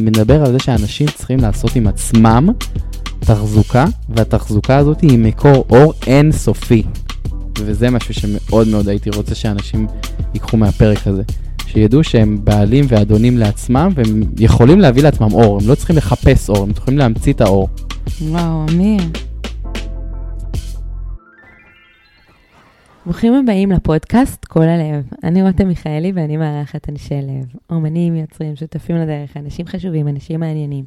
מדבר על זה שאנשים צריכים לעשות עם עצמם תחזוקה, והתחזוקה הזאת היא מקור אור אינסופי. וזה משהו שמאוד מאוד הייתי רוצה שאנשים ייקחו מהפרק הזה. שידעו שהם בעלים ואדונים לעצמם, והם יכולים להביא לעצמם אור, הם לא צריכים לחפש אור, הם יכולים להמציא את האור. וואו, אמיר. ברוכים הבאים לפודקאסט כל הלב. אני רותם מיכאלי ואני מארחת אנשי לב. אומנים, יוצרים, שותפים לדרך, אנשים חשובים, אנשים מעניינים.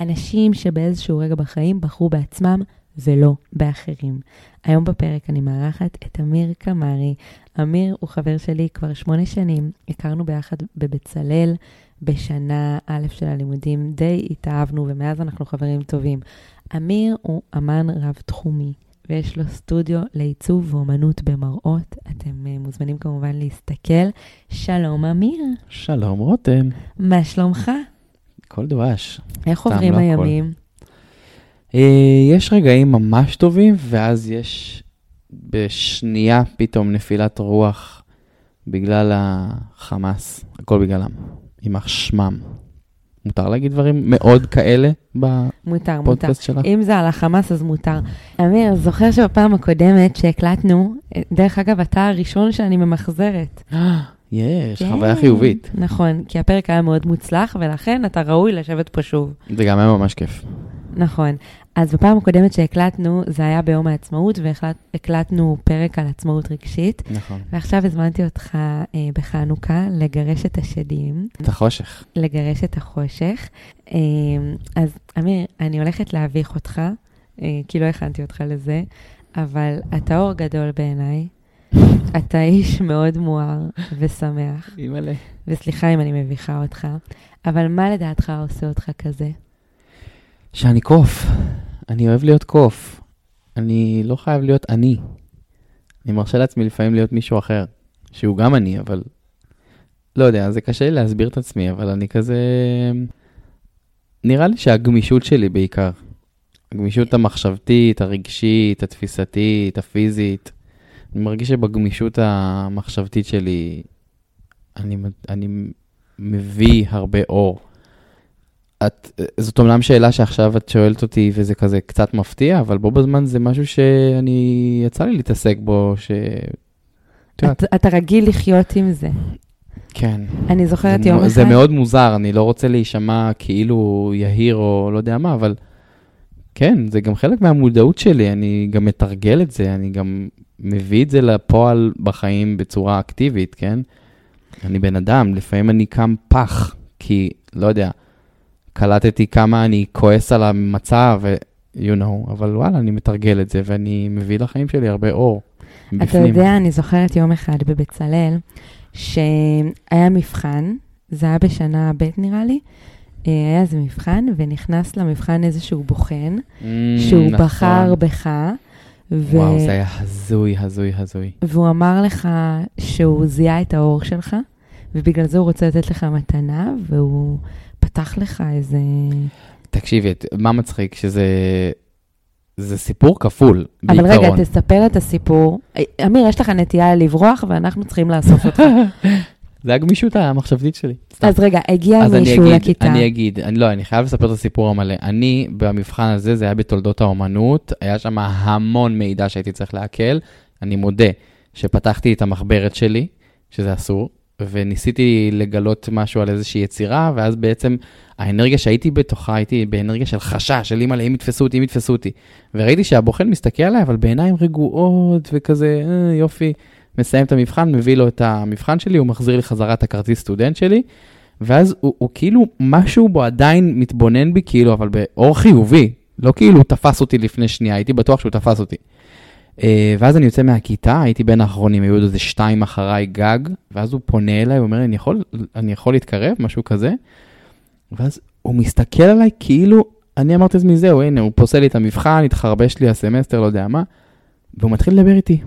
אנשים שבאיזשהו רגע בחיים בחרו בעצמם ולא באחרים. היום בפרק אני מארחת את אמיר קמרי. אמיר הוא חבר שלי כבר שמונה שנים, הכרנו ביחד בבצלאל בשנה א' של הלימודים, די התאהבנו ומאז אנחנו חברים טובים. אמיר הוא אמן רב-תחומי. ויש לו סטודיו לעיצוב ואומנות במראות. אתם uh, מוזמנים כמובן להסתכל. שלום, אמיר. שלום, רותם. מה שלומך? כל דבש. איך עוברים לא הימים? Uh, יש רגעים ממש טובים, ואז יש בשנייה פתאום נפילת רוח בגלל החמאס, הכל בגללם, יימח שמם. מותר להגיד דברים מאוד כאלה מותר, בפודקאסט מותר. שלך? אם זה על החמאס, אז מותר. אמיר, זוכר שבפעם הקודמת שהקלטנו, דרך אגב, אתה הראשון שאני ממחזרת. יש, כן. חוויה חיובית. נכון, כי הפרק היה מאוד מוצלח, ולכן אתה ראוי לשבת פה שוב. זה גם היה ממש כיף. נכון. אז בפעם הקודמת שהקלטנו, זה היה ביום העצמאות, והקלטנו פרק על עצמאות רגשית. נכון. ועכשיו הזמנתי אותך אה, בחנוכה לגרש את השדים, את החושך. לגרש את החושך. אה, אז אמיר, אני הולכת להביך אותך, אה, כי לא הכנתי אותך לזה, אבל אתה אור גדול בעיניי. אתה איש מאוד מואר ושמח, אימא'לה. וסליחה אם אני מביכה אותך, אבל מה לדעתך עושה אותך כזה? שאני קוף. אני אוהב להיות קוף. אני לא חייב להיות אני. אני מרשה לעצמי לפעמים להיות מישהו אחר, שהוא גם אני, אבל... לא יודע, זה קשה לי להסביר את עצמי, אבל אני כזה... נראה לי שהגמישות שלי בעיקר. הגמישות המחשבתית, הרגשית, התפיסתית, הפיזית. אני מרגיש שבגמישות המחשבתית שלי אני, אני מביא הרבה אור. את, זאת אומנם שאלה שעכשיו את שואלת אותי וזה כזה קצת מפתיע, אבל בו בזמן זה משהו שאני, יצא לי להתעסק בו, ש... את יודעת, אתה, רגיל לחיות עם זה. כן. אני זוכרת יום אחד... זה מאוד מוזר, אני לא רוצה להישמע כאילו יהיר או לא יודע מה, אבל כן, זה גם חלק מהמודעות שלי, אני גם מתרגל את זה, אני גם מביא את זה לפועל בחיים בצורה אקטיבית, כן? אני בן אדם, לפעמים אני קם פח, כי, לא יודע, קלטתי כמה אני כועס על המצב, ו- you know, אבל וואלה, אני מתרגל את זה, ואני מביא לחיים שלי הרבה אור. אתה בפנים. יודע, אני זוכרת יום אחד בבצלאל, שהיה מבחן, זה היה בשנה ב' נראה לי, אה, היה איזה מבחן, ונכנס למבחן איזשהו בוחן, Mm, שהוא נכון. בחר בך, ו... וואו, זה היה הזוי, הזוי, הזוי. והוא אמר לך שהוא זיהה את האור שלך, ובגלל זה הוא רוצה לתת לך מתנה, והוא פתח לך איזה... תקשיבי, מה מצחיק? שזה... זה סיפור כפול, אבל בעיקרון. רגע, תספר את הסיפור. אה, אמיר, יש לך נטייה לברוח, ואנחנו צריכים לאסוף אותך. זה הגמישות המחשבתית שלי. סתם. אז רגע, הגיע אז אני מישהו אגיד, לכיתה. אני אגיד, אני לא, אני חייב לספר את הסיפור המלא. אני, במבחן הזה, זה היה בתולדות האומנות, היה שם המון מידע שהייתי צריך לעכל. אני מודה שפתחתי את המחברת שלי, שזה אסור, וניסיתי לגלות משהו על איזושהי יצירה, ואז בעצם האנרגיה שהייתי בתוכה, הייתי באנרגיה של חשש, של אימא'לה, אם יתפסו אותי, אם יתפסו אותי. וראיתי שהבוחן מסתכל עליי, אבל בעיניים רגועות, וכזה, אה, יופי, מסיים את המבחן, מביא לו את המבחן שלי, הוא מחזיר לי חזרה את הכרטיס סטודנט שלי, ואז הוא, הוא כאילו, משהו בו עדיין מתבונן בי, כאילו, אבל באור חיובי, לא כאילו הוא תפס אותי לפני שנייה, הייתי בטוח שהוא תפס אותי. אה, ואז אני יוצא מהכיתה, הייתי בין האחרונים, היו עוד איזה שתיים אחריי גג, ואז הוא פונה אליי, הוא אומר לי, אני יכול, אני יכול להתקרב, משהו כזה? ואז הוא מסתכל עליי כאילו, אני אמרתי לעצמי, זהו, הנה, הוא פוסל לי את המבחן, התחרבש לי הסמסטר, לא יודע מה, והוא מתחיל לדבר איתי.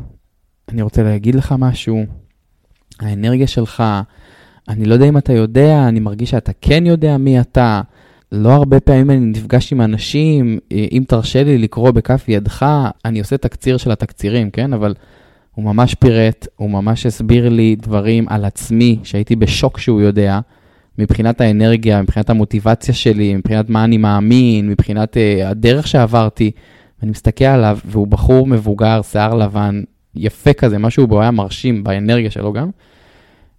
אני רוצה להגיד לך משהו, האנרגיה שלך, אני לא יודע אם אתה יודע, אני מרגיש שאתה כן יודע מי אתה. לא הרבה פעמים אני נפגש עם אנשים, אה, אם תרשה לי לקרוא בכף ידך, אני עושה תקציר של התקצירים, כן? אבל הוא ממש פירט, הוא ממש הסביר לי דברים על עצמי, שהייתי בשוק שהוא יודע, מבחינת האנרגיה, מבחינת המוטיבציה שלי, מבחינת מה אני מאמין, מבחינת uh, הדרך שעברתי. אני מסתכל עליו, והוא בחור מבוגר, שיער לבן, יפה כזה, משהו בו היה מרשים, באנרגיה שלו גם.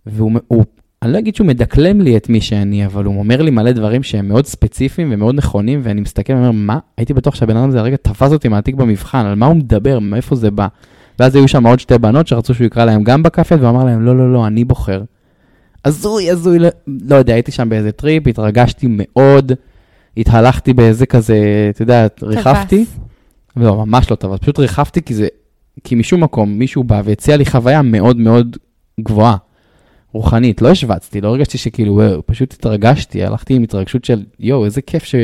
והוא, הוא, אני לא אגיד שהוא מדקלם לי את מי שאני, אבל הוא אומר לי מלא דברים שהם מאוד ספציפיים ומאוד נכונים, ואני מסתכל ואומר, מה? הייתי בטוח שהבן אדם הזה הרגע תפס אותי מהתיק במבחן, על מה הוא מדבר, מאיפה זה בא. ואז היו שם עוד שתי בנות שרצו שהוא יקרא להם גם בקפה, והוא אמר להם, לא, לא, לא, אני בוחר. הזוי, הזוי, לא, לא יודע, הייתי שם באיזה טריפ, התרגשתי מאוד, התהלכתי באיזה כזה, אתה יודע, ריחפתי. לא, ממש לא טווס, פשוט ריחפתי כי זה, כי משום מקום מישהו בא והציע לי חוויה מאוד מאוד גבוהה, רוחנית. לא השווצתי, לא הרגשתי שכאילו, וואו, פשוט התרגשתי, הלכתי עם התרגשות של, יואו, איזה כיף ש...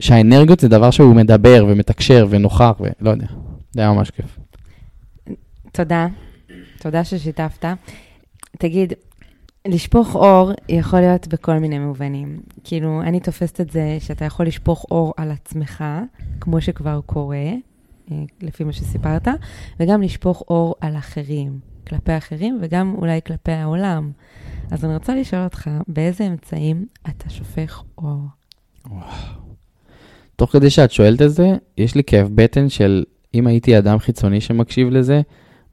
שהאנרגיות זה דבר שהוא מדבר ומתקשר ונוכח, ולא יודע, זה היה ממש כיף. תודה, תודה ששיתפת. תגיד, לשפוך אור יכול להיות בכל מיני מובנים. כאילו, אני תופסת את זה שאתה יכול לשפוך אור על עצמך, כמו שכבר קורה, לפי מה שסיפרת, וגם לשפוך אור על אחרים, כלפי אחרים, וגם אולי כלפי העולם. אז אני רוצה לשאול אותך, באיזה אמצעים אתה שופך אור? וואו. תוך כדי שאת שואלת את זה, יש לי כאב בטן של אם הייתי אדם חיצוני שמקשיב לזה,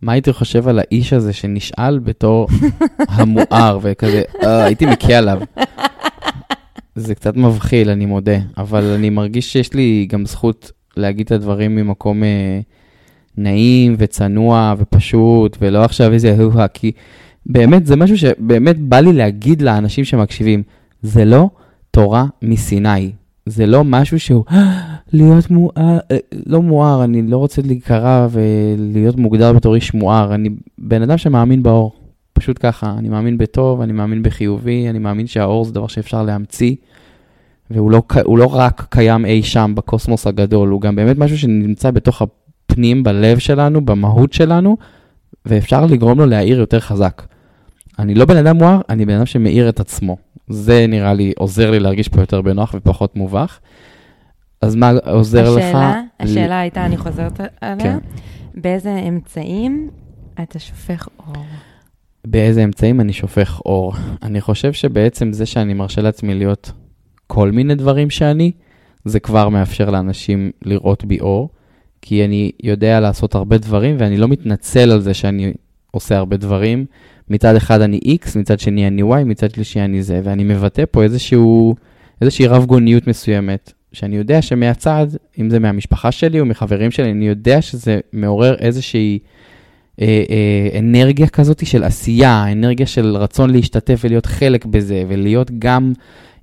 מה הייתי חושב על האיש הזה שנשאל בתור המואר, וכזה, אה, הייתי מכה עליו. זה קצת מבחיל, אני מודה, אבל אני מרגיש שיש לי גם זכות להגיד את הדברים ממקום אה, נעים וצנוע ופשוט, ולא עכשיו איזה הו כי באמת זה משהו שבאמת בא לי להגיד לאנשים שמקשיבים, זה לא תורה מסיני, זה לא משהו שהוא להיות מואר, אה, לא מואר, אני לא רוצה להיקרא ולהיות מוגדר בתור איש מואר, אני בן אדם שמאמין באור, פשוט ככה, אני מאמין בטוב, אני מאמין בחיובי, אני מאמין שהאור זה דבר שאפשר להמציא, והוא לא, לא רק קיים אי שם בקוסמוס הגדול, הוא גם באמת משהו שנמצא בתוך הפנים, בלב שלנו, במהות שלנו, ואפשר לגרום לו להאיר יותר חזק. אני לא בן אדם מואר, אני בן אדם שמאיר את עצמו. זה נראה לי עוזר לי להרגיש פה יותר בנוח ופחות מובך. אז מה עוזר השאלה, לך? השאלה ל... הייתה, אני חוזרת עליה, כן. באיזה אמצעים אתה שופך אור? באיזה אמצעים אני שופך אור? אני חושב שבעצם זה שאני מרשה לעצמי להיות כל מיני דברים שאני, זה כבר מאפשר לאנשים לראות בי אור, כי אני יודע לעשות הרבה דברים ואני לא מתנצל על זה שאני עושה הרבה דברים. מצד אחד אני X, מצד שני אני Y, מצד שלישי אני זה, ואני מבטא פה איזשהו, איזושהי רב גוניות מסוימת, שאני יודע שמהצד, אם זה מהמשפחה שלי או מחברים שלי, אני יודע שזה מעורר איזושהי אה, אה, אנרגיה כזאת של עשייה, אנרגיה של רצון להשתתף ולהיות חלק בזה, ולהיות גם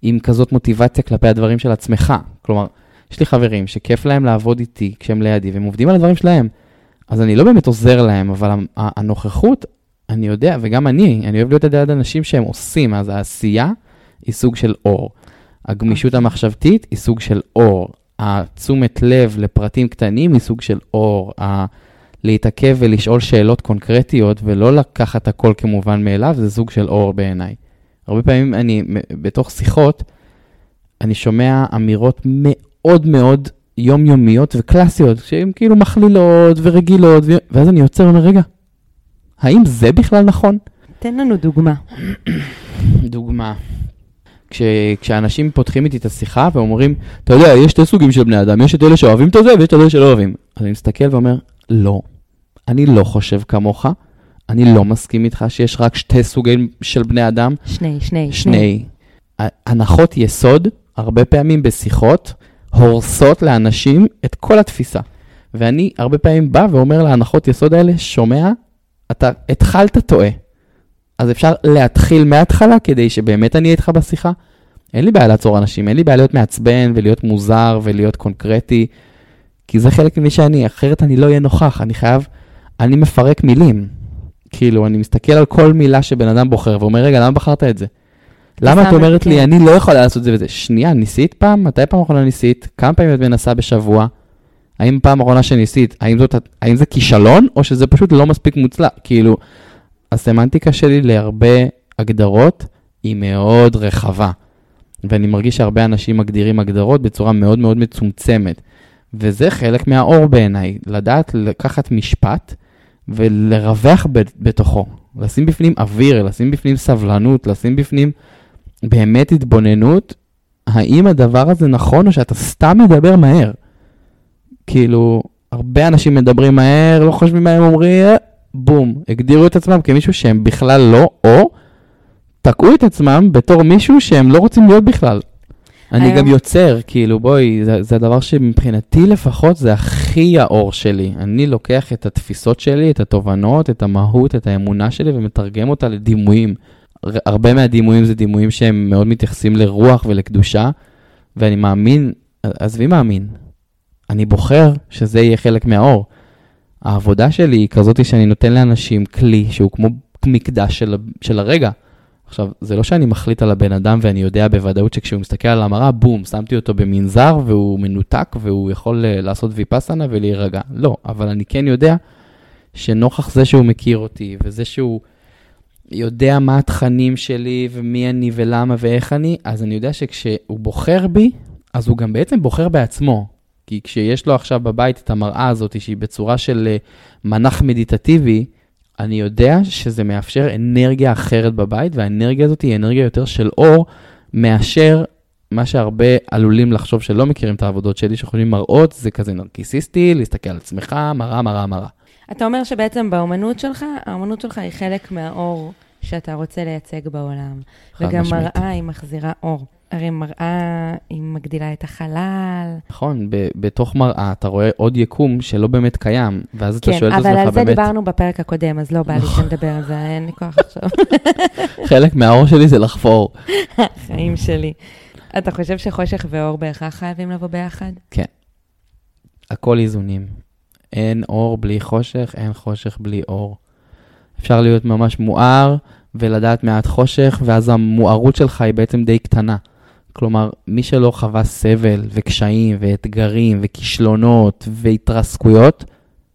עם כזאת מוטיבציה כלפי הדברים של עצמך. כלומר, יש לי חברים שכיף להם לעבוד איתי כשהם לידי, והם עובדים על הדברים שלהם. אז אני לא באמת עוזר להם, אבל הנוכחות, אני יודע, וגם אני, אני אוהב להיות ליד אנשים שהם עושים, אז העשייה היא סוג של אור. הגמישות. אוקיי. המחשבתית היא סוג של אור. התשומת לב לפרטים קטנים היא סוג של אור. ה- להתעכב ולשאול שאלות קונקרטיות ולא לקחת הכל כמובן מאליו, זה סוג של אור בעיניי. הרבה פעמים אני, בתוך שיחות, אני שומע אמירות מאוד מאוד יומיומיות וקלאסיות, שהן כאילו מכלילות ורגילות, ואז אני יוצר ואומר, רגע, האם זה בכלל נכון? תן לנו דוגמה. דוגמה. כש, כשאנשים פותחים איתי את השיחה ואומרים, אתה יודע, יש שתי סוגים של בני אדם, יש את אלה שאוהבים את זה ויש את אלה שלא אוהבים. אז אני מסתכל ואומר, לא, אני לא חושב כמוך, אני לא מסכים איתך שיש רק שתי סוגים של בני אדם. שני, שני, שני. הנחות יסוד, הרבה פעמים בשיחות, הורסות לאנשים את כל התפיסה. ואני הרבה פעמים בא ואומר להנחות יסוד האלה, שומע, אתה התחלת טועה. אז אפשר להתחיל מההתחלה כדי שבאמת אני אהיה איתך בשיחה. אין לי בעיה לעצור אנשים, אין לי בעיה להיות מעצבן ולהיות מוזר ולהיות קונקרטי, כי זה חלק ממי שאני, אחרת אני לא אהיה נוכח, אני חייב, אני מפרק מילים. כאילו, אני מסתכל על כל מילה שבן אדם בוחר ואומר, רגע, למה בחרת את זה? למה את אומרת לי. אני לא יכולה לעשות את זה וזה? שנייה, ניסית פעם? מתי פעם אחרונה ניסית? כמה פעמים את מנסה בשבוע? האם פעם אחרונה שניסית, האם, זאת, האם זה כישלון, או שזה פשוט לא מספיק מוצלח? כאילו, הסמנטיקה שלי להרבה הגדרות היא מאוד רחבה, ואני מרגיש שהרבה אנשים מגדירים הגדרות בצורה מאוד מאוד מצומצמת, וזה חלק מהאור בעיניי, לדעת לקחת משפט ולרווח בתוכו, לשים בפנים אוויר, לשים בפנים סבלנות, לשים בפנים באמת התבוננות, האם הדבר הזה נכון או שאתה סתם מדבר מהר. כאילו, הרבה אנשים מדברים מהר, לא חושבים מה הם אומרים, אה, בום, הגדירו את עצמם כמישהו שהם בכלל לא, או תקעו את עצמם בתור מישהו שהם לא רוצים להיות בכלל. אני היום- גם יוצר, כאילו, בואי, זה, זה הדבר שמבחינתי לפחות זה הכי האור שלי. אני לוקח את התפיסות שלי, את התובנות, את המהות, את האמונה שלי, ומתרגם אותה לדימויים. הר- הרבה מהדימויים זה דימויים שהם מאוד מתייחסים לרוח ולקדושה, ואני מאמין, עזבי מאמין, אני בוחר שזה יהיה חלק מהאור. העבודה שלי היא כזאת שאני נותן לאנשים כלי שהוא כמו מקדש של, של הרגע. עכשיו, זה לא שאני מחליט על הבן אדם ואני יודע בוודאות שכשהוא מסתכל על המראה, בום, שמתי אותו במנזר והוא מנותק והוא יכול אה, לעשות ויפאסנה ולהירגע. לא, אבל אני כן יודע שנוכח זה שהוא מכיר אותי וזה שהוא יודע מה התכנים שלי ומי אני ולמה ואיך אני, אז אני יודע שכשהוא בוחר בי, אז הוא גם בעצם בוחר בעצמו. כי כשיש לו עכשיו בבית את המראה הזאת שהיא בצורה של אה, מנח מדיטטיבי, אני יודע שזה מאפשר אנרגיה אחרת בבית, והאנרגיה הזאת היא אנרגיה יותר של אור, מאשר מה שהרבה עלולים לחשוב שלא מכירים את העבודות שלי, שחושבים מראות, זה כזה נרקיסיסטי, להסתכל על עצמך, מראה, מראה, מראה. אתה אומר שבעצם באומנות שלך, האומנות שלך היא חלק מהאור שאתה רוצה לייצג בעולם. חד וגם משמעית. מראה היא מחזירה אור. הרי מראה היא מגדילה את החלל. נכון, ב- בתוך מראה אתה רואה עוד יקום שלא באמת קיים, ואז אתה כן, שואל את אבל על עצמך זה באמת, דיברנו בפרק הקודם, אז לא בא לי שנדבר על זה, אין לי כוח עכשיו. חלק מהאור שלי זה לחפור. חיים שלי. אתה חושב שחושך ואור בהכרח חייבים לבוא ביחד? הכל איזונים. אין אור בלי חושך, אין חושך בלי אור. אפשר להיות ממש מואר ולדעת מעט חושך, ואז המוארות שלך היא בעצם די קטנה. כלומר, מי שלא חווה סבל וקשיים ואתגרים וכישלונות והתרסקויות,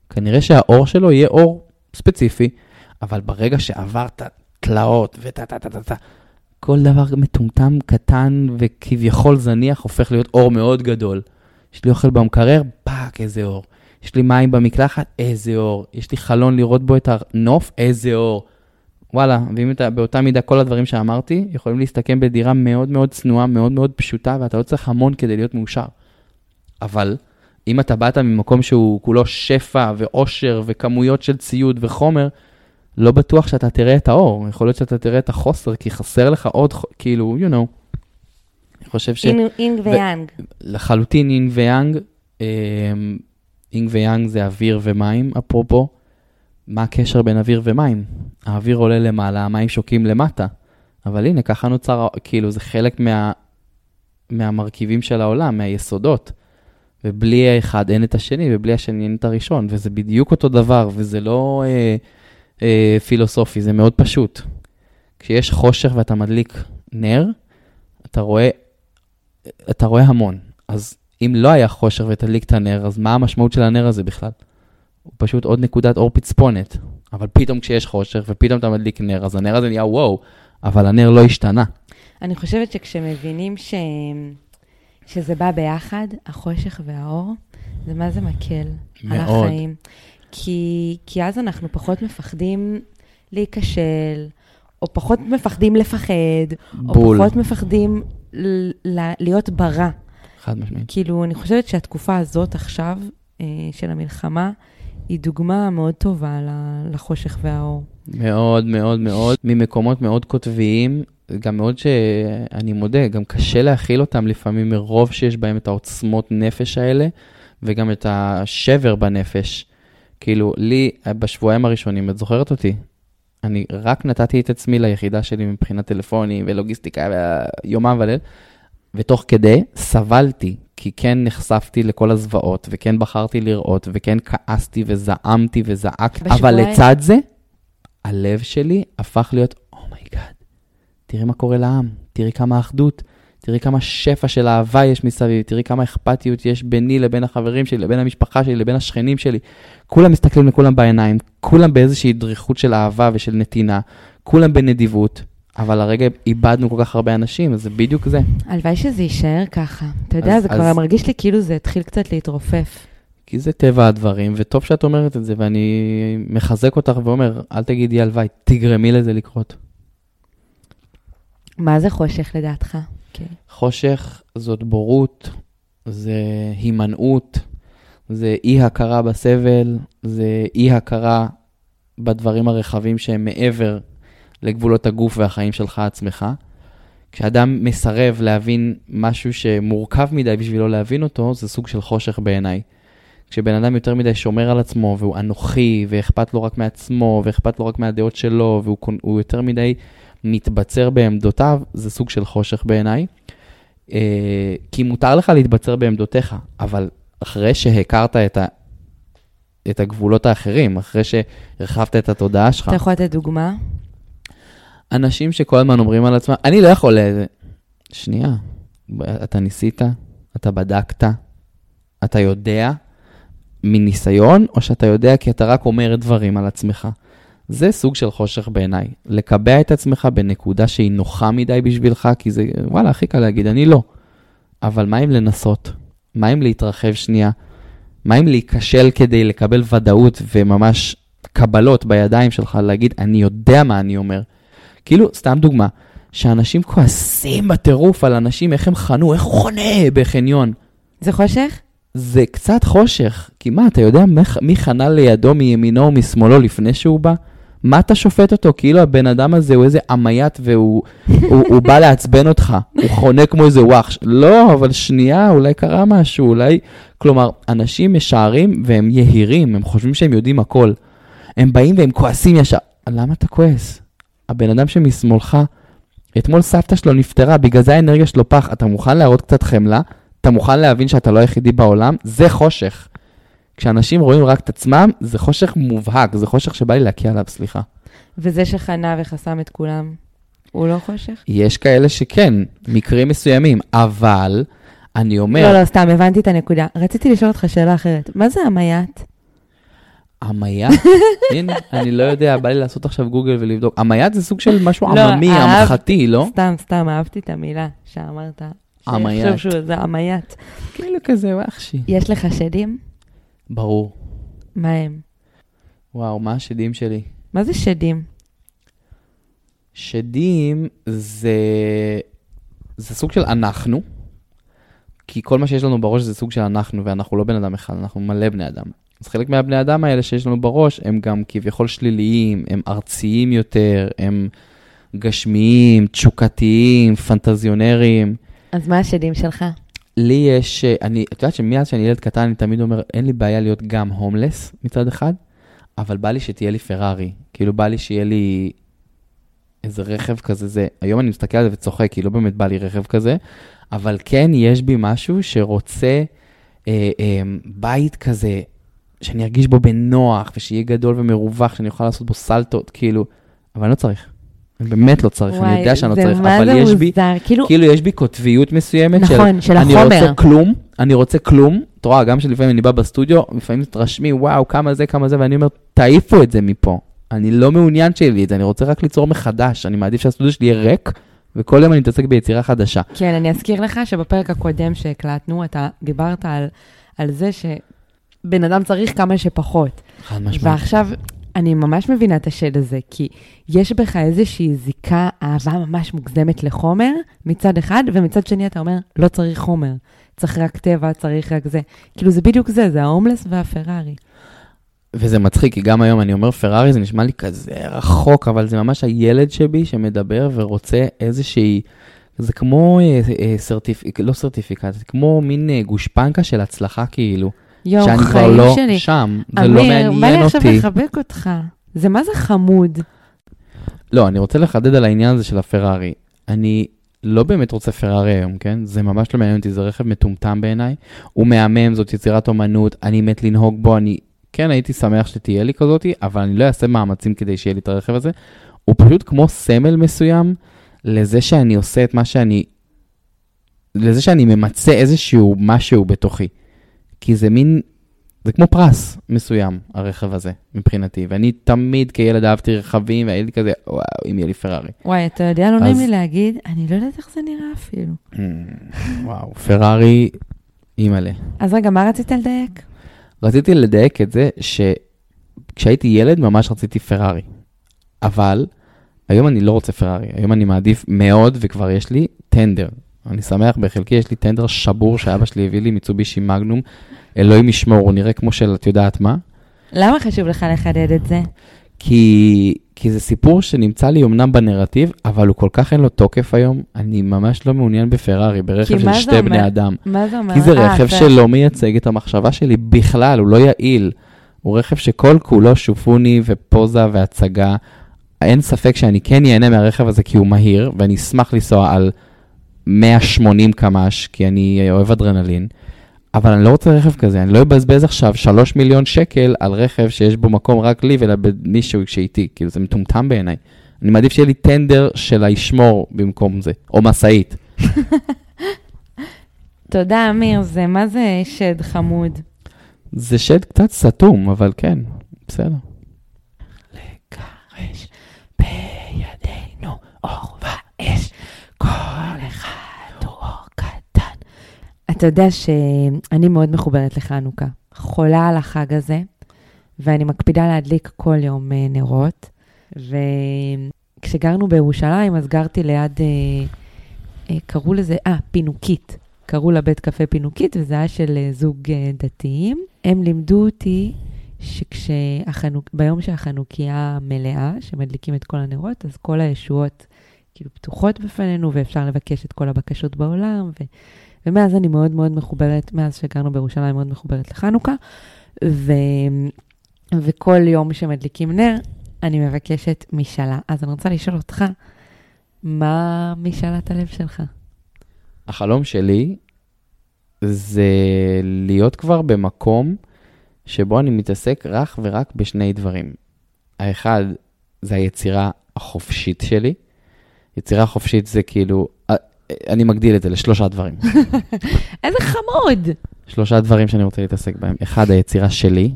כנראה שהאור שלו יהיה אור ספציפי, אבל ברגע שעברת תלאות טה טה, כל דבר מטומטם, קטן וכביכול זניח הופך להיות אור מאוד גדול. יש לי אוכל במקרר, fuck, איזה אור. יש לי מים במקלחת, איזה אור. יש לי חלון לראות בו את הנוף, איזה אור. וואלה, ואם אתה באותה מידה כל הדברים שאמרתי, יכולים להסתכם בדירה מאוד מאוד צנועה, מאוד מאוד פשוטה, ואתה לא צריך המון כדי להיות מאושר. אבל אם אתה באת ממקום שהוא כולו שפע ועושר וכמויות של ציוד וחומר, לא בטוח שאתה תראה את האור. יכול להיות שאתה תראה את החוסר, כי חסר לך עוד, כאילו, you know. אני חושב ש... אינג- אינג ויאנג. לחלוטין אינג ויאנג. אינג ויאנג זה אוויר ומים, אפרופו. מה הקשר בין אוויר ומים? האוויר עולה למעלה, המים שוקעים למטה. אבל הנה, ככה נוצר, כאילו, זה חלק מה, מהמרכיבים של העולם, מהיסודות. ובלי האחד אין את השני, ובלי השני אין את הראשון. וזה בדיוק אותו דבר, וזה לא אה, אה, פילוסופי, זה מאוד פשוט. כשיש חושך ואתה מדליק נר, אתה רואה אתה רואה המון. אז אם לא היה חושך ותדליק את הנר, אז מה המשמעות של הנר הזה בכלל? הוא פשוט עוד נקודת אור פצפונת. אבל פתאום כשיש חושך ופתאום אתה מדליק נר, אז הנר הזה נהיה וואו, אבל הנר לא השתנה. אני חושבת שכשמבינים ש... שזה בא ביחד, החושך והאור, זה מה זה מקל על מאוד. החיים. כי, כי אז אנחנו פחות מפחדים להיכשל, או פחות מפחדים לפחד, בול. או פחות מפחדים ל- ל- להיות ברע. חד משמעית. כאילו, אני חושבת שהתקופה הזאת עכשיו, אה, של המלחמה, היא דוגמה מאוד טובה לחושך והאור. מאוד מאוד מאוד, ממקומות מאוד קוטביים, גם מאוד שאני מודה, גם קשה להכיל אותם לפעמים מרוב שיש בהם את העוצמות נפש האלה, וגם את השבר בנפש. כאילו, לי, בשבועיים הראשונים, את זוכרת אותי? אני רק נתתי את עצמי ליחידה שלי מבחינת טלפונים ולוגיסטיקה ויומם וליל, ותוך כדי סבלתי, כי כן נחשפתי לכל הזוועות, וכן בחרתי לראות, וכן כעסתי וזעמתי וזעקתי, אבל בשבועיים- לצד זה, הלב שלי הפך להיות, oh my god, תראי מה קורה לעם, תראי כמה אחדות, תראי כמה שפע של אהבה יש מסביב, תראי כמה אכפתיות יש ביני לבין החברים שלי, לבין המשפחה שלי, לבין השכנים שלי. כולם מסתכלים לכולם בעיניים, כולם באיזושהי דריכות של אהבה ושל נתינה, כולם בנדיבות, אבל הרגע איבדנו כל כך הרבה אנשים, אז זה בדיוק זה. הלוואי שזה יישאר ככה. אתה יודע, אז- זה אז- כבר מרגיש לי כאילו זה התחיל קצת להתרופף. כי זה טבע הדברים, וטוב שאת אומרת את זה, ואני מחזק אותך ואומר, אל תגידי הלוואי, תגרמי לזה לקרות. מה זה חושך לדעתך? כן. חושך זאת בורות, זה הימנעות, זה אי-הכרה בסבל, זה אי-הכרה בדברים הרחבים שהם מעבר לגבולות הגוף והחיים שלך עצמך. כשאדם מסרב להבין משהו שמורכב מדי בשבילו להבין אותו, זה סוג של חושך בעיניי. כשבן אדם יותר מדי שומר על עצמו, והוא אנוכי, ואכפת לו רק מעצמו, ואכפת לו רק מהדעות שלו, והוא יותר מדי מתבצר בעמדותיו, זה סוג של חושך בעיניי. אה, כי מותר לך להתבצר בעמדותיך, אבל אחרי שהכרת את, ה, את הגבולות האחרים, אחרי שהרחבת את התודעה שלך. אתה יכול לתת דוגמה? אנשים שכל הזמן אומרים על עצמם, אני לא יכול... לזה. שנייה, אתה ניסית? אתה בדקת? אתה יודע מניסיון, או שאתה יודע כי אתה רק אומר דברים על עצמך? זה סוג של חושך בעיניי. לקבע את עצמך בנקודה שהיא נוחה מדי בשבילך, כי זה, וואלה, הכי קל להגיד, אני לא. אבל מה אם לנסות? מה אם להתרחב שנייה? מה אם להיכשל כדי לקבל ודאות וממש קבלות בידיים שלך, להגיד, אני יודע מה אני אומר. כאילו, סתם דוגמה, שאנשים כועסים בטירוף על אנשים, איך הם חנו, איך הוא חונה בחניון. זה חושך? זה קצת חושך, כי מה, אתה יודע מי חנה לידו מימינו או משמאלו לפני שהוא בא? מה אתה שופט אותו? כאילו הבן אדם הזה הוא איזה עמייט והוא הוא, הוא בא לעצבן אותך, הוא חונה כמו איזה וואחש. לא, אבל שנייה, אולי קרה משהו, אולי... כלומר, אנשים משערים והם יהירים, הם חושבים שהם יודעים הכל. הם באים והם כועסים ישר. למה אתה כועס? הבן אדם שמשמאלך, אתמול סבתא שלו נפטרה, בגלל זה האנרגיה שלו פח. אתה מוכן להראות קצת חמלה? אתה מוכן להבין שאתה לא היחידי בעולם? זה חושך. כשאנשים רואים רק את עצמם, זה חושך מובהק, זה חושך שבא לי להקיא עליו, סליחה. וזה שחנה וחסם את כולם, הוא לא חושך? יש כאלה שכן, מקרים מסוימים, אבל אני אומר... לא, לא, סתם, הבנתי את הנקודה. רציתי לשאול אותך שאלה אחרת. מה זה המייט? המייט? הנה, אני לא יודע, בא לי לעשות עכשיו גוגל ולבדוק. המייט זה סוג של משהו לא, עממי, עמחתי, לא? סתם, סתם, אהבתי את המילה שאמרת. המייט. שזה המייט. כאילו כזה, וואחשי. יש לך שדים? ברור. מה הם? וואו, מה השדים שלי? מה זה שדים? שדים זה, זה סוג של אנחנו, כי כל מה שיש לנו בראש זה סוג של אנחנו, ואנחנו לא בן אדם אחד, אנחנו מלא בני אדם. אז חלק מהבני אדם האלה שיש לנו בראש, הם גם כביכול שליליים, הם ארציים יותר, הם גשמיים, תשוקתיים, פנטזיונרים. אז מה השדים שלך? לי יש, אני, את יודעת שמאז שאני ילד קטן, אני תמיד אומר, אין לי בעיה להיות גם הומלס מצד אחד, אבל בא לי שתהיה לי פרארי. כאילו, בא לי שיהיה לי איזה רכב כזה, זה, היום אני מסתכל על זה וצוחק, כי לא באמת בא לי רכב כזה, אבל כן, יש בי משהו שרוצה אה, אה, בית כזה, שאני ארגיש בו בנוח, ושיהיה גדול ומרווח, שאני אוכל לעשות בו סלטות, כאילו, אבל אני לא צריך. אני באמת לא צריך, וואי, אני יודע שאני לא צריך, אבל יש בי, כאילו, כאילו יש בי קוטביות מסוימת נכון, של, של אני החומר. רוצה כלום, אני רוצה כלום, את רואה, גם שלפעמים אני בא בסטודיו, לפעמים תרשמי, וואו, כמה זה, כמה זה, ואני אומר, תעיפו את זה מפה. אני לא מעוניין שיהיה לי את זה, אני רוצה רק ליצור מחדש, אני מעדיף שהסטודיו שלי יהיה ריק, וכל יום אני מתעסק ביצירה חדשה. כן, אני אזכיר לך שבפרק הקודם שהקלטנו, אתה דיברת על, על זה שבן אדם צריך כמה שפחות. חד משמעית. ועכשיו, אני ממש מבינה את השד הזה, כי יש בך איזושהי זיקה, אהבה ממש מוגזמת לחומר, מצד אחד, ומצד שני אתה אומר, לא צריך חומר, צריך רק טבע, צריך רק זה. כאילו, זה בדיוק זה, זה ההומלס והפרארי. וזה מצחיק, כי גם היום אני אומר פרארי, זה נשמע לי כזה רחוק, אבל זה ממש הילד שבי שמדבר ורוצה איזושהי... זה כמו אה, אה, סרטיפ... לא סרטיפיקט, זה כמו מין אה, גושפנקה של הצלחה כאילו. יואו, שאני כבר לא שלי. שם, זה לא מעניין אותי. אמיר, בא לי עכשיו לחבק אותך. זה מה זה חמוד? לא, אני רוצה לחדד על העניין הזה של הפרארי. אני לא באמת רוצה פרארי היום, כן? זה ממש לא מעניין אותי, זה רכב מטומטם בעיניי. הוא מהמם, זאת יצירת אומנות, אני מת לנהוג בו, אני כן הייתי שמח שתהיה לי כזאתי, אבל אני לא אעשה מאמצים כדי שיהיה לי את הרכב הזה. הוא פשוט כמו סמל מסוים לזה שאני עושה את מה שאני... לזה שאני ממצה איזשהו משהו בתוכי. כי זה מין, זה כמו פרס מסוים, הרכב הזה, מבחינתי. ואני תמיד כילד אהבתי רכבים, והיה לי כזה, וואו, אם יהיה לי פרארי. וואי, אתה יודע, לא נעים לי להגיד, אני לא יודעת איך זה נראה אפילו. Mm, וואו, פרארי, אימא'לה. אז רגע, מה רצית לדייק? רציתי לדייק את זה שכשהייתי ילד ממש רציתי פרארי. אבל היום אני לא רוצה פרארי, היום אני מעדיף מאוד, וכבר יש לי טנדר. אני שמח, בחלקי יש לי טנדר שבור שאבא שלי הביא לי, מיצובישי מגנום. אלוהים ישמור, הוא נראה כמו של את יודעת מה. למה חשוב לך לחדד את זה? כי, כי זה סיפור שנמצא לי אמנם בנרטיב, אבל הוא כל כך אין לו תוקף היום. אני ממש לא מעוניין בפרארי, ברכב של שתי אומר? בני אדם. מה זה אומר? כי זה אה, רכב פייר. שלא מייצג את המחשבה שלי בכלל, הוא לא יעיל. הוא רכב שכל כולו שופוני ופוזה והצגה. אין ספק שאני כן ייהנה מהרכב הזה כי הוא מהיר, ואני אשמח לנסוע על 180 קמ"ש, כי אני אוהב אדרנלין. אבל אני לא רוצה רכב כזה, אני לא אבזבז עכשיו 3 מיליון שקל על רכב שיש בו מקום רק לי ולא במישהו שאיתי, כאילו זה מטומטם בעיניי. אני מעדיף שיהיה לי טנדר של הישמור במקום זה, או משאית. תודה, אמיר, זה מה זה שד חמוד. זה שד קצת סתום, אבל כן, בסדר. לגרש בידינו אור ואש, כל אחד הוא אור קטן. אתה יודע שאני מאוד מחוברת לחנוכה. חולה על החג הזה, ואני מקפידה להדליק כל יום אה, נרות. וכשגרנו בירושלים, אז גרתי ליד, אה, אה, קראו לזה, אה, פינוקית. קראו לה בית קפה פינוקית, וזה היה של זוג דתיים. הם לימדו אותי שביום שהחנוכיה מלאה, שמדליקים את כל הנרות, אז כל הישועות כאילו פתוחות בפנינו, ואפשר לבקש את כל הבקשות בעולם. ו... ומאז אני מאוד מאוד מחוברת, מאז שגרנו בירושלים, מאוד מחוברת לחנוכה. ו... וכל יום שמדליקים נר, אני מבקשת משאלה. אז אני רוצה לשאול אותך, מה משאלת הלב שלך? החלום שלי זה להיות כבר במקום שבו אני מתעסק רק ורק בשני דברים. האחד, זה היצירה החופשית שלי. יצירה חופשית זה כאילו, אה, אני מגדיל את זה לשלושה דברים. איזה חמוד! שלושה דברים שאני רוצה להתעסק בהם. אחד, היצירה שלי.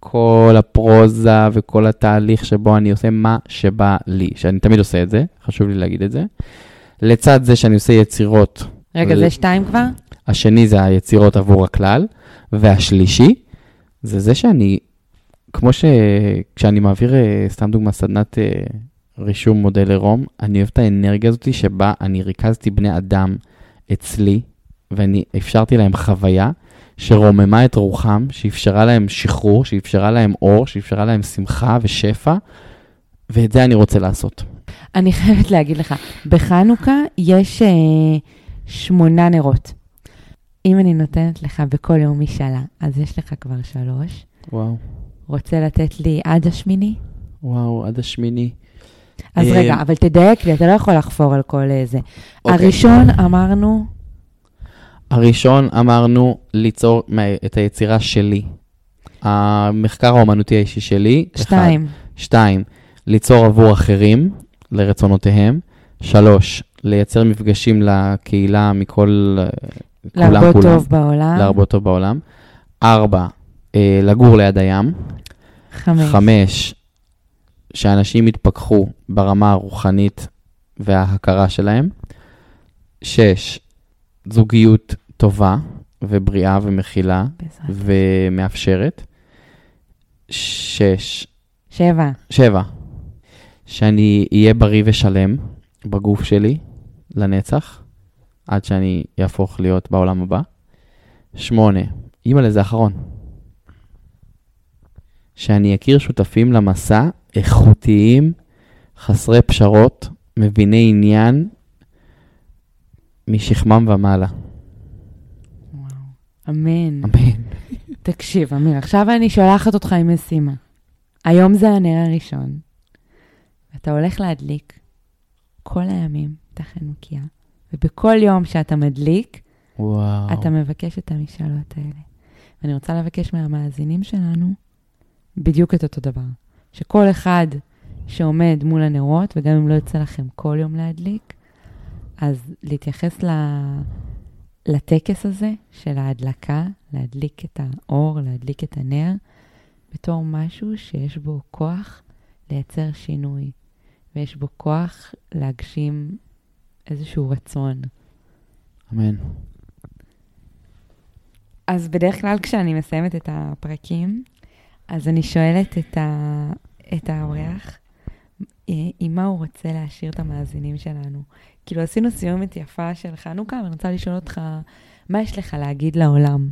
כל הפרוזה וכל התהליך שבו אני עושה מה שבא לי, שאני תמיד עושה את זה, חשוב לי להגיד את זה. לצד זה שאני עושה יצירות, רגע, ל- זה שתיים כבר? השני זה היצירות עבור הכלל, והשלישי זה זה שאני, כמו שכשאני מעביר, אה, סתם דוגמא, סדנת אה, רישום מודל עירום, אני אוהב את האנרגיה הזאת שבה אני ריכזתי בני אדם אצלי, ואני אפשרתי להם חוויה שרוממה את רוחם, שאפשרה להם שחרור, שאפשרה להם אור, שאפשרה להם שמחה ושפע, ואת זה אני רוצה לעשות. אני חייבת להגיד לך, בחנוכה יש אה, שמונה נרות. אם אני נותנת לך בכל יום משאלה, אז יש לך כבר שלוש. וואו, רוצה לתת לי עד השמיני? וואו, עד השמיני. אז אה, רגע, אבל תדייק לי, אתה לא יכול לחפור על כל אה, זה. אוקיי. הראשון אמרנו, הראשון אמרנו ליצור את היצירה שלי. המחקר האומנותי האישי שלי. אחד. שתיים, שתיים, ליצור עבור אחרים, לרצונותיהם. שלוש, לייצר מפגשים לקהילה מכל... אה, כולם, להרבות כולם. טוב בעולם. להרבות טוב בעולם. ארבע, אה, לגור ליד הים. חמש. חמש, שאנשים יתפכחו ברמה הרוחנית וההכרה שלהם. שש, זוגיות טובה ובריאה ומכילה. ומאפשרת. שש, שבע. שבע, שאני אהיה בריא ושלם בגוף שלי לנצח, עד שאני יהפוך להיות בעולם הבא. שמונה, אימא'לה זה אחרון. שאני אכיר שותפים למסע איכותיים, חסרי פשרות, מביני עניין, משכמם ומעלה. וואו. אמן. אמן. תקשיב, אמיר, עכשיו אני שולחת אותך עם משימה. היום זה הנר הראשון. אתה הולך להדליק כל הימים את החנוכיה, ובכל יום שאתה מדליק, וואו. אתה מבקש את המשאלות האלה. ואני רוצה לבקש מהמאזינים שלנו בדיוק את אותו דבר. שכל אחד שעומד מול הנרות, וגם אם לא יוצא לכם כל יום להדליק, אז להתייחס ל... לטקס הזה של ההדלקה, להדליק את האור, להדליק את הנר, בתור משהו שיש בו כוח לייצר שינוי, ויש בו כוח להגשים איזשהו רצון. אמן. אז בדרך כלל כשאני מסיימת את הפרקים, אז אני שואלת את, ה... את האורח אה, עם מה הוא רוצה להשאיר את המאזינים שלנו. כאילו, עשינו סיומת יפה של חנוכה, ואני רוצה לשאול אותך, מה יש לך להגיד לעולם?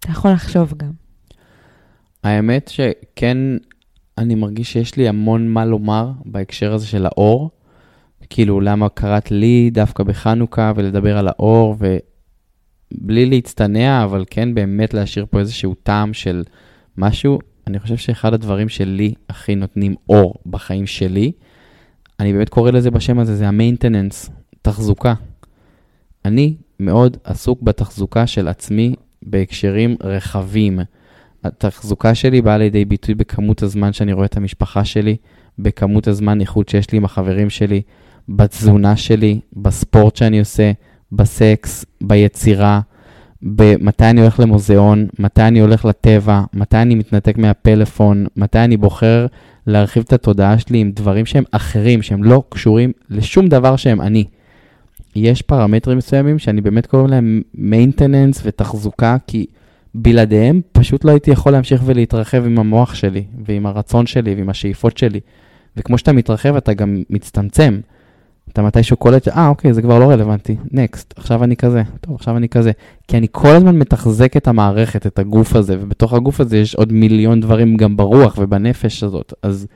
אתה יכול לחשוב גם. האמת שכן, אני מרגיש שיש לי המון מה לומר בהקשר הזה של האור. כאילו, למה קראת לי דווקא בחנוכה ולדבר על האור, ובלי להצטנע, אבל כן באמת להשאיר פה איזשהו טעם של משהו. אני חושב שאחד הדברים שלי הכי נותנים אור בחיים שלי, אני באמת קורא לזה בשם הזה, זה המיינטננס, תחזוקה. אני מאוד עסוק בתחזוקה של עצמי בהקשרים רחבים. התחזוקה שלי באה לידי ביטוי בכמות הזמן שאני רואה את המשפחה שלי, בכמות הזמן איכות שיש לי עם החברים שלי, בתזונה שלי, בספורט שאני עושה, בסקס, ביצירה, במתי אני הולך למוזיאון, מתי אני הולך לטבע, מתי אני מתנתק מהפלאפון, מתי אני בוחר להרחיב את התודעה שלי עם דברים שהם אחרים, שהם לא קשורים לשום דבר שהם אני. יש פרמטרים מסוימים שאני באמת קורא להם maintenance ותחזוקה, כי בלעדיהם פשוט לא הייתי יכול להמשיך ולהתרחב עם המוח שלי, ועם הרצון שלי, ועם השאיפות שלי. וכמו שאתה מתרחב, אתה גם מצטמצם. אתה מתישהו קולט, אה, אוקיי, זה כבר לא רלוונטי, נקסט, עכשיו אני כזה, טוב, עכשיו אני כזה. כי אני כל הזמן מתחזק את המערכת, את הגוף הזה, ובתוך הגוף הזה יש עוד מיליון דברים גם ברוח ובנפש הזאת. אז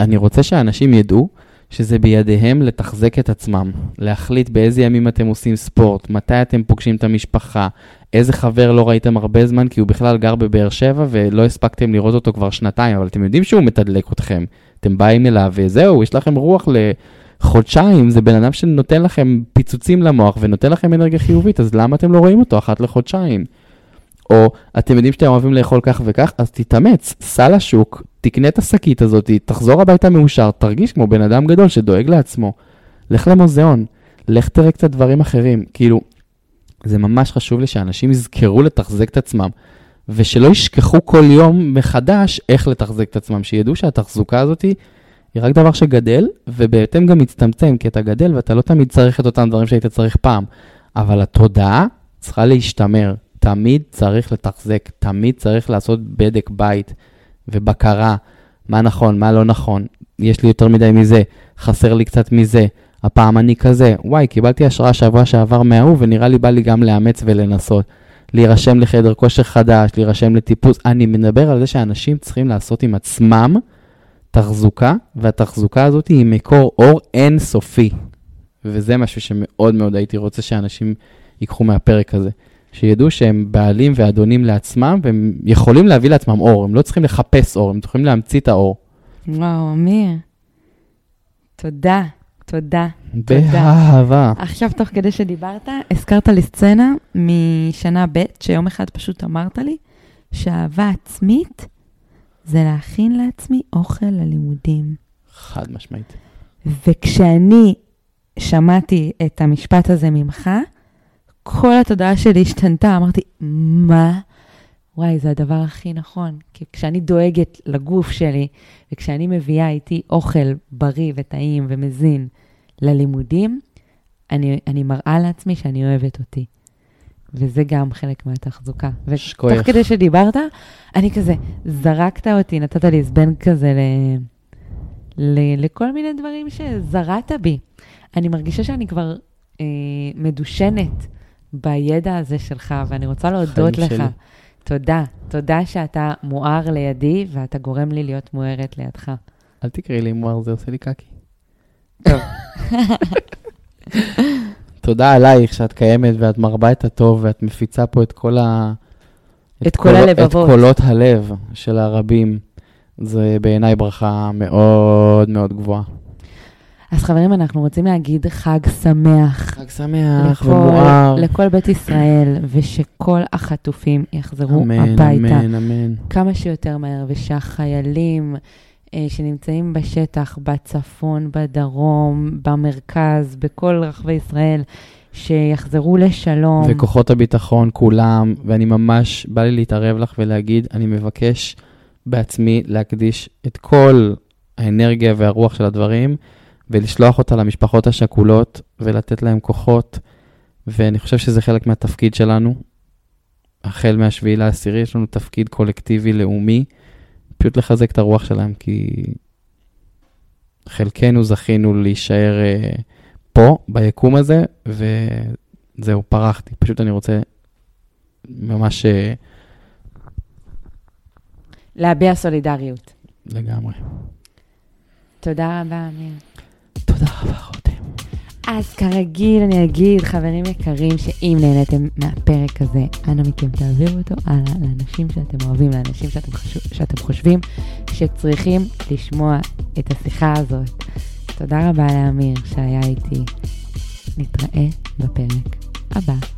אני רוצה שאנשים ידעו שזה בידיהם לתחזק את עצמם, להחליט באיזה ימים אתם עושים ספורט, מתי אתם פוגשים את המשפחה, איזה חבר לא ראיתם הרבה זמן כי הוא בכלל גר בבאר שבע ולא הספקתם לראות אותו כבר שנתיים, אבל אתם יודעים שהוא מתדלק אתכם. אתם באים אליו וזהו, יש לכם רוח לחודשיים, זה בן אדם שנותן לכם פיצוצים למוח ונותן לכם אנרגיה חיובית, אז למה אתם לא רואים אותו אחת לחודשיים? או אתם יודעים שאתם אוהבים לאכול כך וכך, אז תתאמץ, סע לשוק, תקנה את השקית הזאת, תחזור הביתה מאושר, תרגיש כמו בן אדם גדול שדואג לעצמו. לך למוזיאון, לך תראה קצת דברים אחרים. כאילו, זה ממש חשוב לי שאנשים יזכרו לתחזק את עצמם, ושלא ישכחו כל יום מחדש איך לתחזק את עצמם, שידעו שהתחזוקה הזאת היא רק דבר שגדל, ובהתאם גם מצטמצם, כי אתה גדל ואתה לא תמיד צריך את אותם דברים שהיית צריך פעם. אבל התודעה צריכה להשתמר, תמיד צריך לתחזק, תמיד צריך לעשות בדק בית ובקרה, מה נכון, מה לא נכון, יש לי יותר מדי מזה, חסר לי קצת מזה, הפעם אני כזה, וואי, קיבלתי השראה שבוע שעבר מההוא, ונראה לי בא לי גם לאמץ ולנסות. להירשם לחדר כושר חדש, להירשם לטיפוס. אני מדבר על זה שאנשים צריכים לעשות עם עצמם תחזוקה, והתחזוקה הזאת היא מקור אור אינסופי. וזה משהו שמאוד מאוד הייתי רוצה שאנשים ייקחו מהפרק הזה. שידעו שהם בעלים ואדונים לעצמם, והם יכולים להביא לעצמם אור, הם לא צריכים לחפש אור, הם יכולים להמציא את האור. וואו, אמיר, תודה, תודה. באהבה. עכשיו, תוך כדי שדיברת, הזכרת לי סצנה משנה ב', שיום אחד פשוט אמרת לי שאהבה עצמית זה להכין לעצמי אוכל ללימודים. חד משמעית. וכשאני שמעתי את המשפט הזה ממך, כל התודעה שלי השתנתה, אמרתי, מה? וואי, זה הדבר הכי נכון. כי כשאני דואגת לגוף שלי, וכשאני מביאה איתי אוכל בריא וטעים ומזין ללימודים, אני, אני מראה לעצמי שאני אוהבת אותי. וזה גם חלק מהתחזוקה. ותוך כדי שדיברת, אני כזה, זרקת אותי, נתת לי זבן כזה ל... ל... לכל מיני דברים שזרעת בי. אני מרגישה שאני כבר אה, מדושנת בידע הזה שלך, ואני רוצה להודות לך. שלי. תודה. תודה שאתה מואר לידי, ואתה גורם לי להיות מוארת לידך. אל תקראי לי מואר, זה עושה לי קקי. טוב. תודה עלייך שאת קיימת ואת מרבה את הטוב ואת מפיצה פה את כל ה... את, את כל קול... הלבבות. את קולות הלב של הרבים. זה בעיניי ברכה מאוד מאוד גבוהה. אז חברים, אנחנו רוצים להגיד חג שמח. חג שמח לכל, ומואר. לכל בית ישראל, ושכל החטופים יחזרו אמן, הביתה. אמן, אמן. כמה שיותר מהר, ושהחיילים שנמצאים בשטח, בצפון, בדרום, במרכז, בכל רחבי ישראל, שיחזרו לשלום. וכוחות הביטחון, כולם, ואני ממש, בא לי להתערב לך ולהגיד, אני מבקש בעצמי להקדיש את כל האנרגיה והרוח של הדברים, ולשלוח אותה למשפחות השכולות ולתת להם כוחות, ואני חושב שזה חלק מהתפקיד שלנו. החל מהשביעי לעשירי יש לנו תפקיד קולקטיבי לאומי, פשוט לחזק את הרוח שלהם, כי חלקנו זכינו להישאר אה, פה, ביקום הזה, וזהו, פרחתי. פשוט אני רוצה ממש אה, להביע סולידריות. לגמרי. תודה רבה, אמיר. תודה רבה. אז כרגיל אני אגיד, חברים יקרים, שאם נהניתם מהפרק הזה, אנא מכם תעבירו אותו הלאה לאנשים שאתם אוהבים, לאנשים שאתם, חשוב, שאתם חושבים שצריכים לשמוע את השיחה הזאת. תודה רבה לאמיר שהיה איתי. נתראה בפרק הבא.